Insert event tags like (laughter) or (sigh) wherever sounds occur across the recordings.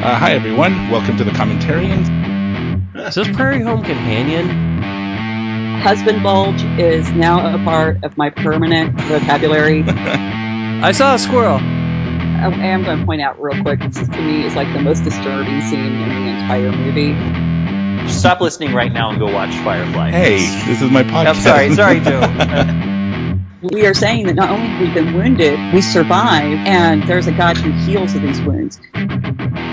Uh, hi, everyone. Welcome to the Commentarians. Is this Prairie Home Companion? Husband bulge is now a part of my permanent vocabulary. (laughs) I saw a squirrel. I am going to point out real quick, this is, to me is like the most disturbing scene in the entire movie. Stop listening right now and go watch Firefly. Hey, this is my podcast. I'm sorry, sorry, (laughs) Joe. We are saying that not only have we been wounded, we survive, and there's a God who heals of these wounds.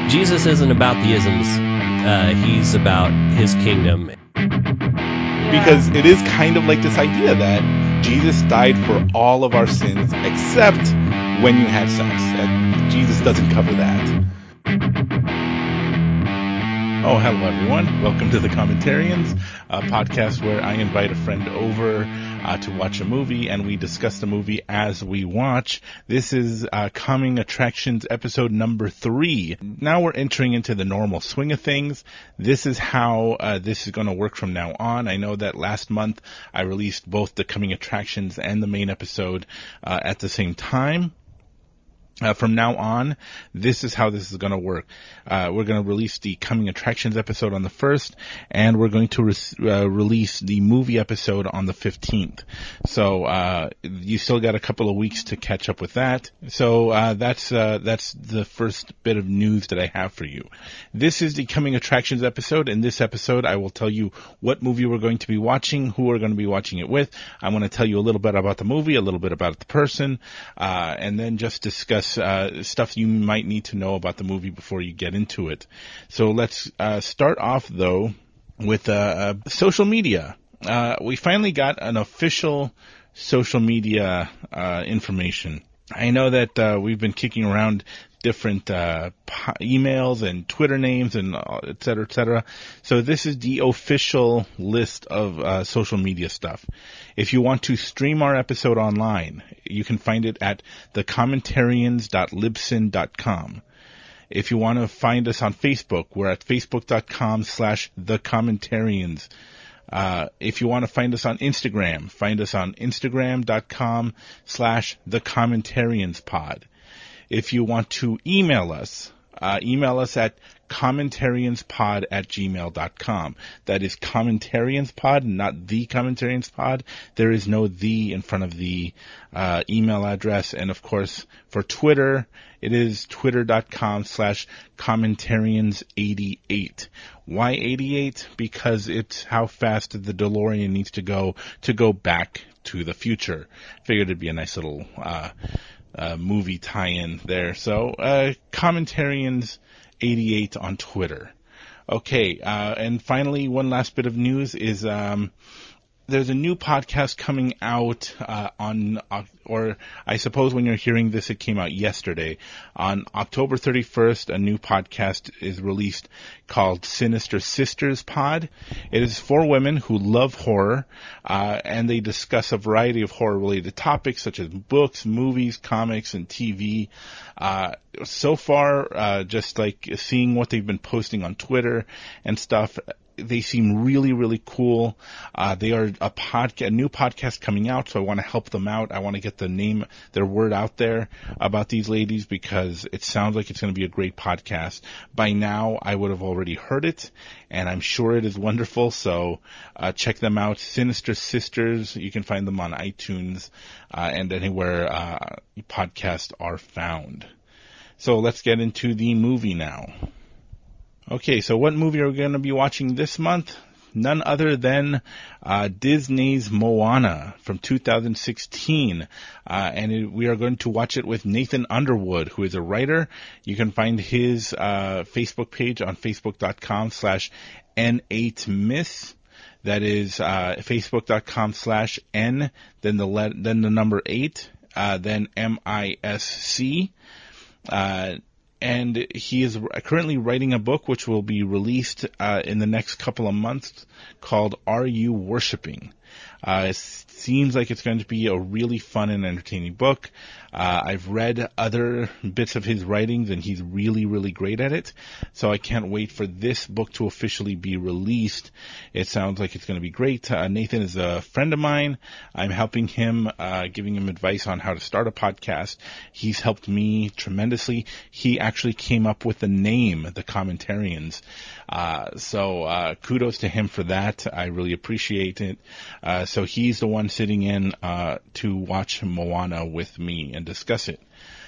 Jesus isn't about the isms. Uh, he's about his kingdom. because it is kind of like this idea that Jesus died for all of our sins except when you had sex. And Jesus doesn't cover that. Oh, hello everyone. Welcome to the Commentarians, a podcast where I invite a friend over uh, to watch a movie and we discuss the movie as we watch. This is uh, Coming Attractions episode number three. Now we're entering into the normal swing of things. This is how uh, this is going to work from now on. I know that last month I released both the Coming Attractions and the main episode uh, at the same time. Uh, from now on, this is how this is going to work. Uh, we're going to release the coming attractions episode on the first, and we're going to re- uh, release the movie episode on the fifteenth. So uh, you still got a couple of weeks to catch up with that. So uh, that's uh, that's the first bit of news that I have for you. This is the coming attractions episode. In this episode, I will tell you what movie we're going to be watching, who we're going to be watching it with. I'm going to tell you a little bit about the movie, a little bit about the person, and then just discuss uh, stuff you might need to know about the movie before you get into it. So let's uh, start off though with uh, social media. Uh, we finally got an official social media uh, information. I know that uh, we've been kicking around different uh, emails and Twitter names and uh, et cetera, et cetera. So this is the official list of uh, social media stuff. If you want to stream our episode online, you can find it at thecommentarians.libsyn.com. If you want to find us on Facebook, we're at facebook.com slash thecommentarians. Uh, if you want to find us on Instagram, find us on instagram.com slash thecommentarianspod. If you want to email us, uh, email us at commentarianspod at gmail.com. That is commentarianspod, not the commentarianspod. There is no the in front of the uh, email address. And of course, for Twitter, it is twitter.com slash commentarians88. Why 88? Because it's how fast the DeLorean needs to go to go back to the future. Figured it'd be a nice little, uh, uh, movie tie-in there. So, uh, commentarians 88 on Twitter. Okay, uh, and finally, one last bit of news is um, there's a new podcast coming out uh, on, uh, or I suppose when you're hearing this, it came out yesterday. On October 31st, a new podcast is released called Sinister Sisters Pod. It is for women who love horror, uh, and they discuss a variety of horror-related topics such as books, movies, comics, and TV. Uh, so far, uh, just like seeing what they've been posting on Twitter and stuff, they seem really, really cool. Uh, they are a podcast, a new podcast coming out, so I want to help them out. I want to get the name, their word out there about these ladies because it sounds like it's going to be a great podcast. By now, I would have already heard it, and I'm sure it is wonderful. So uh, check them out, Sinister Sisters. You can find them on iTunes uh, and anywhere uh, podcasts are found. So let's get into the movie now. Okay, so what movie are we going to be watching this month? None other than uh, Disney's Moana from 2016, uh, and it, we are going to watch it with Nathan Underwood, who is a writer. You can find his uh, Facebook page on facebook.com/slash n8misc. That is uh, facebook.com slash n, then the let, then the number eight, uh, then M I S C. Uh, and he is currently writing a book which will be released uh, in the next couple of months called "Are You Worshipping?" Uh, it seems like it's going to be a really fun and entertaining book. Uh, I've read other bits of his writings and he's really, really great at it. So I can't wait for this book to officially be released. It sounds like it's going to be great. Uh, Nathan is a friend of mine. I'm helping him, uh, giving him advice on how to start a podcast. He's helped me tremendously. He actually came up with the name, the Commentarians. Uh, so uh, kudos to him for that. I really appreciate it. Uh, so he's the one sitting in uh, to watch Moana with me and discuss it.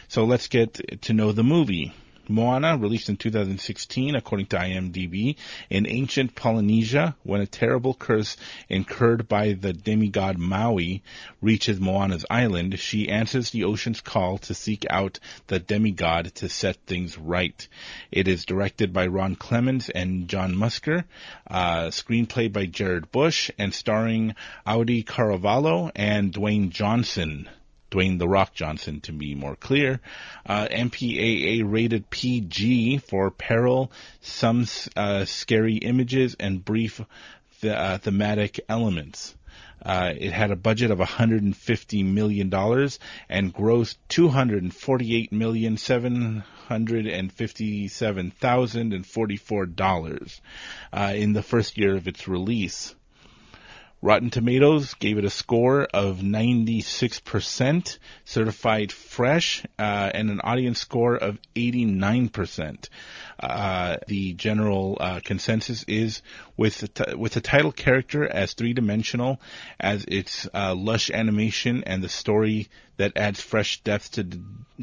So let's get to know the movie. Moana, released in 2016, according to IMDb, in ancient Polynesia, when a terrible curse incurred by the demigod Maui reaches Moana's island, she answers the ocean's call to seek out the demigod to set things right. It is directed by Ron Clements and John Musker, uh, screenplay by Jared Bush, and starring Auli'i Cravalho and Dwayne Johnson. Dwayne The Rock Johnson to be more clear. Uh, MPAA rated PG for peril, some uh, scary images, and brief th- uh, thematic elements. Uh, it had a budget of 150 million dollars and grossed 248 million seven hundred and fifty-seven thousand and forty-four dollars uh, in the first year of its release. Rotten Tomatoes gave it a score of 96%, certified fresh, uh, and an audience score of 89%. Uh, the general uh, consensus is with the t- with the title character as three dimensional as its uh, lush animation and the story that adds fresh depth to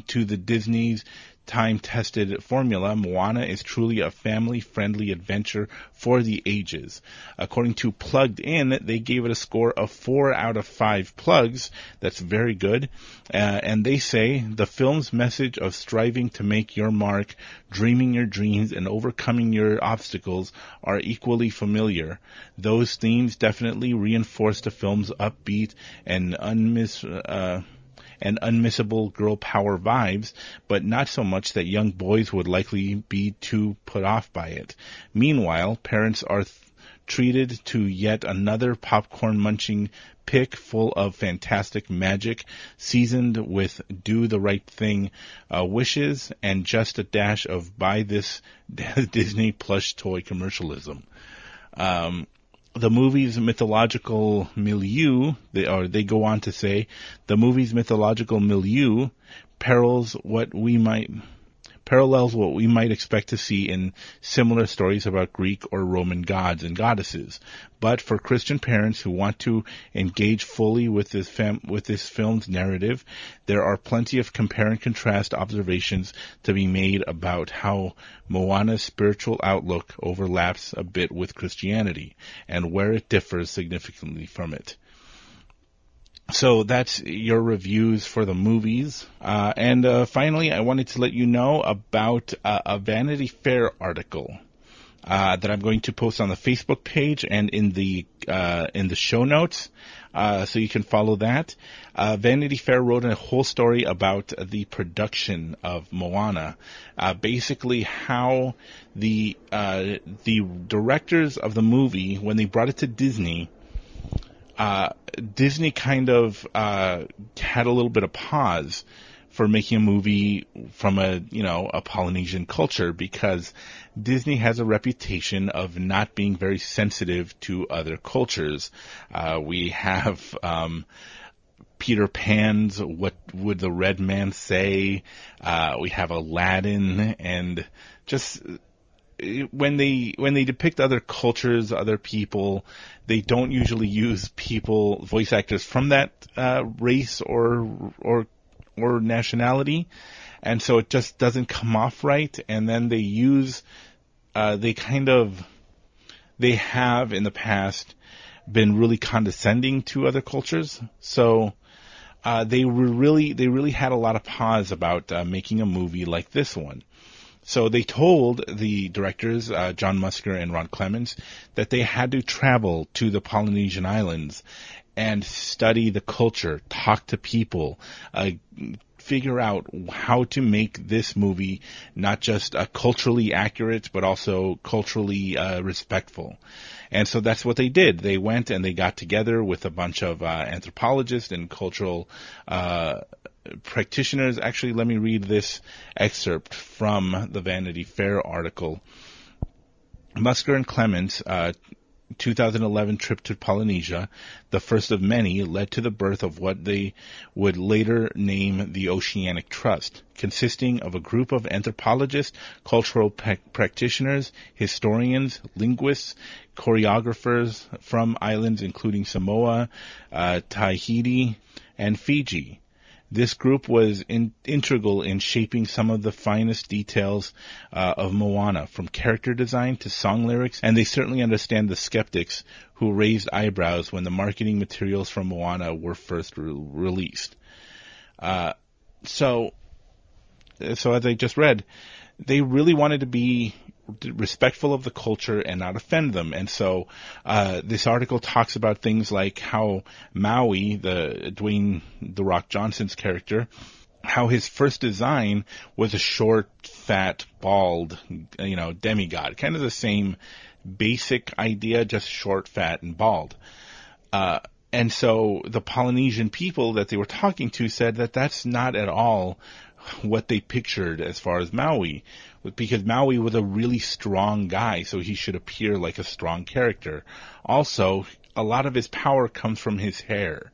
to the Disney's time tested formula, Moana is truly a family friendly adventure for the ages. According to Plugged In, they gave it a score of 4 out of 5 plugs. That's very good. Uh, and they say the film's message of striving to make your mark, dreaming your dreams, and overcoming your obstacles are equally familiar. Those themes definitely reinforce the film's upbeat and unmiss, uh, and unmissable girl power vibes, but not so much that young boys would likely be too put off by it. Meanwhile, parents are th- treated to yet another popcorn munching pick full of fantastic magic, seasoned with do the right thing uh, wishes and just a dash of buy this (laughs) Disney plush toy commercialism. Um, the movie's mythological milieu, they, or they go on to say, the movie's mythological milieu perils what we might, parallels what we might expect to see in similar stories about Greek or Roman gods and goddesses. But for Christian parents who want to engage fully with this fam- with this film's narrative, there are plenty of compare and contrast observations to be made about how Moana's spiritual outlook overlaps a bit with Christianity and where it differs significantly from it. So that's your reviews for the movies. Uh, and uh, finally, I wanted to let you know about uh, a Vanity Fair article uh, that I'm going to post on the Facebook page and in the uh, in the show notes, uh, so you can follow that. Vanity Fair wrote a whole story about the production of Moana, basically how the the directors of the movie, when they brought it to Disney uh, Disney kind of uh, had a little bit of pause for making a movie from a you know a Polynesian culture because Disney has a reputation of not being very sensitive to other cultures. Uh, we have um, Peter Pan's "What Would the Red Man Say?" Uh, we have Aladdin, and just when they when they depict other cultures, other people, they don't usually use people, voice actors from that uh, race or or or nationality, and so it just doesn't come off right. And then they use, uh, they kind of, they have in the past been really condescending to other cultures. So uh, they were really they really had a lot of pause about uh, making a movie like this one. So they told the directors, uh, John Musker and Ron Clements, that they had to travel to the Polynesian islands and study the culture, talk to people, uh, figure out how to make this movie not just uh, culturally accurate, but also culturally uh, respectful. And so that's what they did. They went and they got together with a bunch of uh, anthropologists and cultural uh, practitioners. Actually, let me read this excerpt from the Vanity Fair article. Musker and Clements, uh, 2011 trip to Polynesia, the first of many, led to the birth of what they would later name the Oceanic Trust, consisting of a group of anthropologists, cultural pe- practitioners, historians, linguists, choreographers from islands including Samoa, uh, Tahiti, and Fiji. This group was in, integral in shaping some of the finest details uh, of Moana, from character design to song lyrics, and they certainly understand the skeptics who raised eyebrows when the marketing materials from Moana were first re- released. Uh, so, so as I just read, they really wanted to be respectful of the culture and not offend them. And so uh, this article talks about things like how Maui, the Dwayne the Rock Johnson's character, how his first design was a short, fat, bald, you know, demigod, kind of the same basic idea, just short, fat, and bald. Uh, and so the Polynesian people that they were talking to said that that's not at all what they pictured as far as Maui, because Maui was a really strong guy, so he should appear like a strong character. Also, a lot of his power comes from his hair.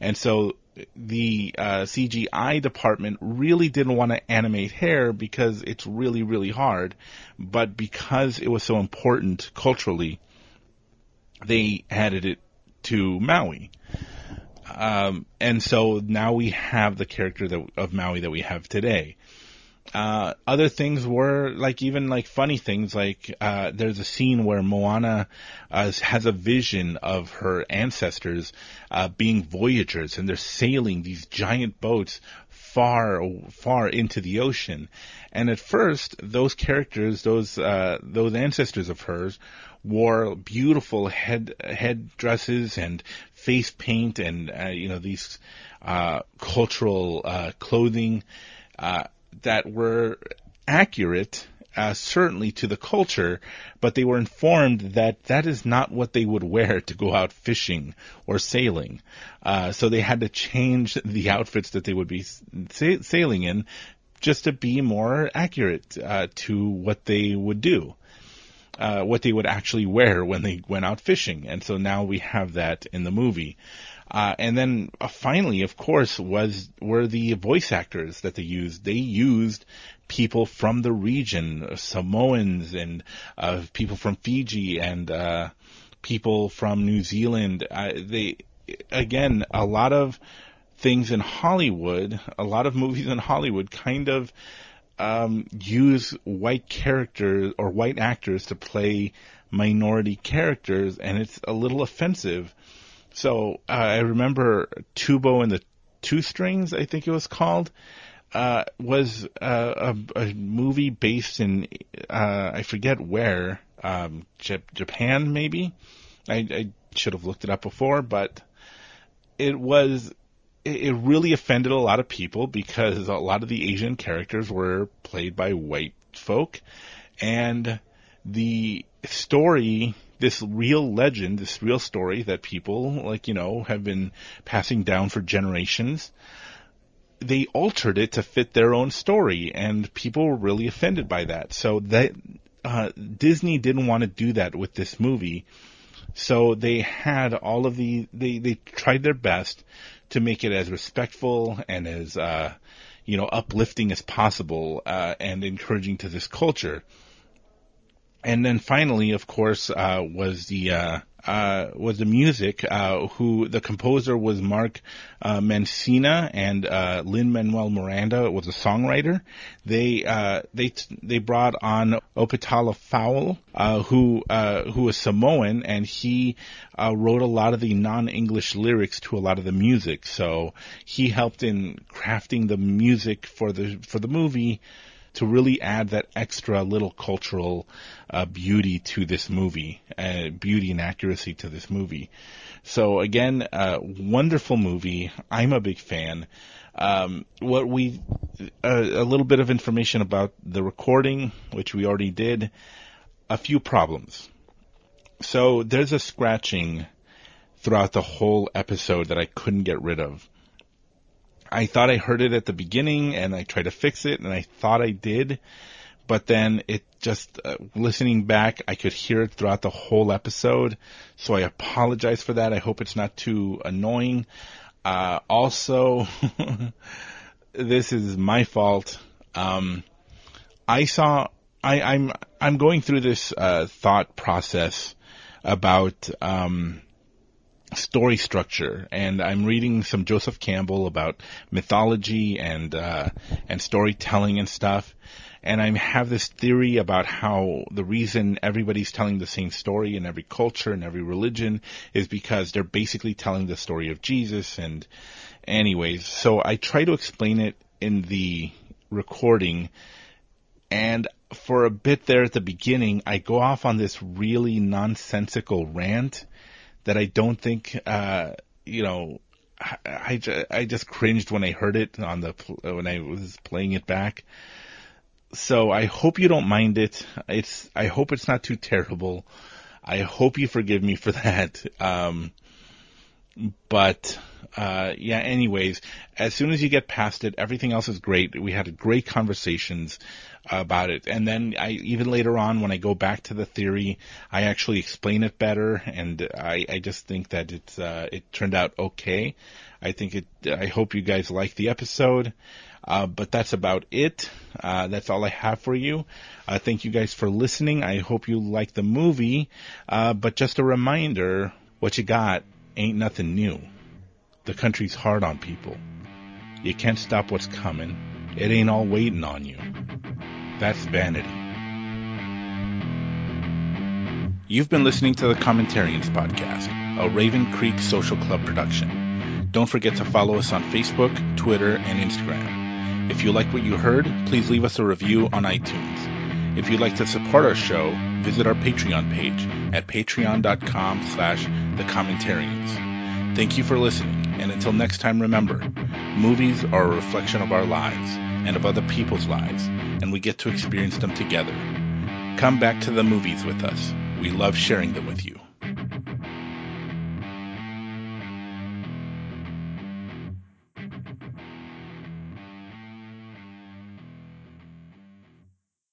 And so the uh, CGI department really didn't want to animate hair because it's really, really hard. But because it was so important culturally, they added it to Maui. Um, and so now we have the character that, of Maui that we have today. Uh, other things were like even like funny things like uh, there's a scene where Moana uh, has a vision of her ancestors uh, being voyagers and they're sailing these giant boats far far into the ocean and at first those characters those uh, those ancestors of hers wore beautiful head head dresses and face paint and uh, you know these cultural clothing that were accurate, uh, certainly to the culture, but they were informed that that is not what they would wear to go out fishing or sailing. Uh, so they had to change (laughs) the outfits that they would be sa- sailing in just to be more accurate uh, to what they would do. Uh, what they would actually wear when they went out fishing. And so now we have that in the movie. Uh, and then uh, finally, of course, was were the voice actors that they used. They used people from the region, uh, Samoans and uh, people from Fiji and uh, people from New Zealand. They again a lot of things in Hollywood, a lot of movies in Hollywood, kind of. Um, use white characters or white actors to play minority characters, and it's a little offensive so uh, I remember Kubo and the Two Strings, I think it was called, uh, was uh, a, a, movie based in uh, I forget where, um, J- Japan maybe. I, I, should have looked it up before, but it was it really offended a lot of people because a lot of the Asian characters were played by white folk, and the story this real legend, this real story that people, like, you know, have been passing down for generations, they altered it to fit their own story, and people were really offended by that. So that, uh, Disney didn't want to do that with this movie. So they had all of the, they, they tried their best to make it as respectful and as, uh, you know, uplifting as possible, uh, and encouraging to this culture and then finally, of course, uh, was the uh, uh, was the music. Uh, who the composer was Mark uh, Mancina and uh, Lin Manuel Miranda was a songwriter. They they they brought on Opetaia Foa'i, who who was Samoan, and he wrote a lot of the non-English lyrics to a lot of the music. So he helped in crafting the music for the for the movie to really add that extra little cultural uh, beauty to this movie, uh, beauty and accuracy to this movie. So again, uh, wonderful movie. I'm a big fan. Um, what we a little bit of information about the recording, which we already did. A few problems. So there's a scratching throughout the whole episode that I couldn't get rid of. I thought I heard it at the beginning and I tried to fix it and I thought I did, but then it just, uh, listening back, I could hear it throughout the whole episode. So I apologize for that. I hope it's not too annoying. Uh, also, (laughs) this is my fault. Um, I saw, I, I'm, I'm going through this, uh, thought process about, um, story structure and I'm reading some Joseph Campbell about mythology and uh, and storytelling and stuff and I have this theory about how the reason everybody's telling the same story in every culture and every religion is because they're basically telling the story of Jesus and anyways so I try to explain it in the recording and for a bit there at the beginning I go off on this really nonsensical rant that I don't think, uh, you know, I, I, I just cringed when I heard it on the, when I was playing it back. So I hope you don't mind it. It's, I hope it's not too terrible. I hope you forgive me for (laughs) that. Um, but, uh, yeah, anyways, as soon as you get past it, everything else is great. We had great conversations about it. And then I, even later on, when I go back to the theory, I actually explain it better. And I, I just think that it's, uh, it turned out okay. I think it, I hope you guys like the episode. Uh, but that's about it. Uh, that's all I have for you. Uh, thank you guys for listening. I hope you like the movie. Uh, but just a reminder, what you got ain't nothing new. The country's hard on people. You can't stop what's coming. It ain't all waiting on you. That's vanity. You've been listening to the Commentarians Podcast, a Raven Creek Social Club production. Don't forget to follow us on Facebook, Twitter, and Instagram. If you like what you heard, please leave us a review on iTunes. If you'd like to support our show, visit our Patreon page at patreon.com slash thecommentarians. Thank you for listening, and until next time remember, movies are a reflection of our lives and of other people's lives, and we get to experience them together. Come back to the movies with us. We love sharing them with you.